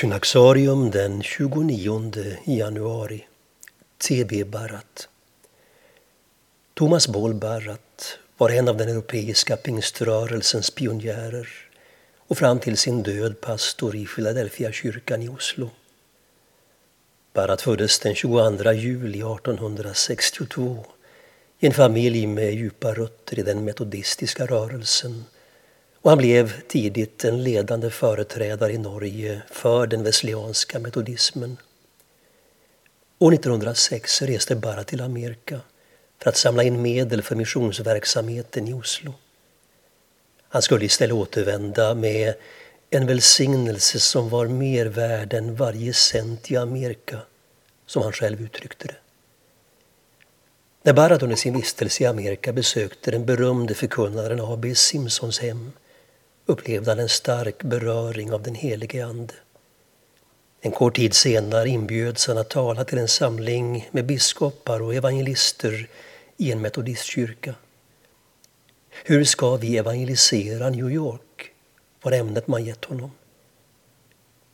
Synaxarium den 29 januari. T.B. Barrat. Thomas Boll Barrat var en av den europeiska pingströrelsens pionjärer och fram till sin död pastor i Philadelphia kyrkan i Oslo. Barrat föddes den 22 juli 1862 i en familj med djupa rötter i den metodistiska rörelsen och han blev tidigt en ledande företrädare i Norge för den wesleyanska metodismen. År 1906 reste Barra till Amerika för att samla in medel för missionsverksamheten i Oslo. Han skulle istället återvända med en välsignelse som var mer värd än varje cent i Amerika, som han själv uttryckte det. När Barrat under sin vistelse i Amerika besökte den berömde förkunnaren A.B. Simpsons hem upplevde han en stark beröring av den helige Ande. En kort tid senare inbjöds han att tala till en samling med biskopar och evangelister i en metodistkyrka. Hur ska vi evangelisera New York? var ämnet man gett honom.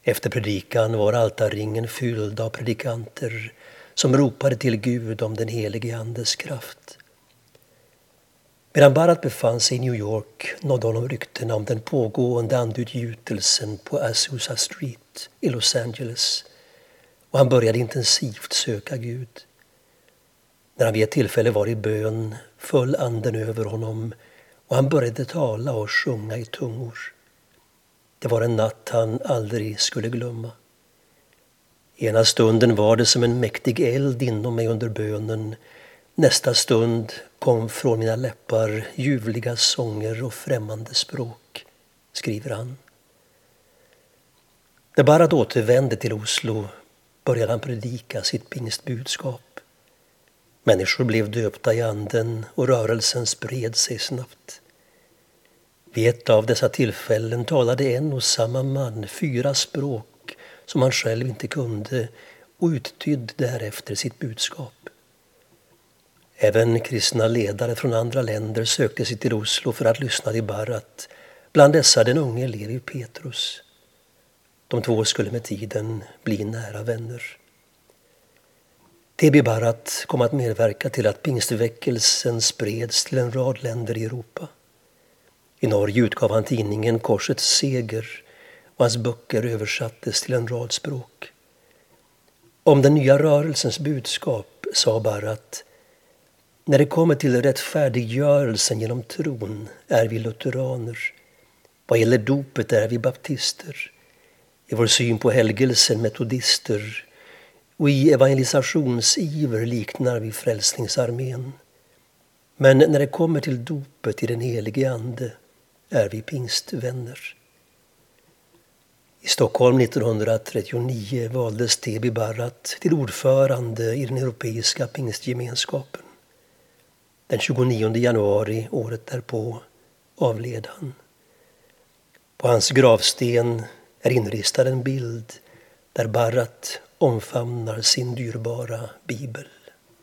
Efter predikan var altarringen fylld av predikanter som ropade till Gud om den helige Andes kraft. Medan Barat befann sig i New York nådde honom ryktena om den pågående andutgjutelsen på Azusa Street i Los Angeles och han började intensivt söka Gud. När han vid ett tillfälle var i bön föll anden över honom och han började tala och sjunga i tungor. Det var en natt han aldrig skulle glömma. Ena stunden var det som en mäktig eld inom mig under bönen Nästa stund kom från mina läppar ljuvliga sånger och främmande språk, skriver han. När Barad återvände till Oslo började han predika sitt pingstbudskap. Människor blev döpta i anden och rörelsen spred sig snabbt. Vid ett av dessa tillfällen talade en och samma man fyra språk som han själv inte kunde och uttydde därefter sitt budskap. Även kristna ledare från andra länder sökte sig till Oslo för att lyssna till Barat, Bland dessa den unge Levi Petrus. De två skulle med tiden bli nära vänner. T.B. Barat kom att medverka till att pingstväckelsen spreds till en rad länder i Europa. I Norge utgav han tidningen Korsets seger och hans böcker översattes till en rad språk. Om den nya rörelsens budskap sa Barat när det kommer till rättfärdiggörelsen genom tron är vi lutheraner. Vad gäller dopet är vi baptister. I vår syn på helgelsen metodister och i evangelisationsiver liknar vi Frälsningsarmén. Men när det kommer till dopet i den helige Ande är vi pingstvänner. I Stockholm 1939 valdes Tebi Barrat till ordförande i den europeiska pingstgemenskapen. Den 29 januari året därpå avled han. På hans gravsten är inristad en bild där Barat omfamnar sin dyrbara bibel.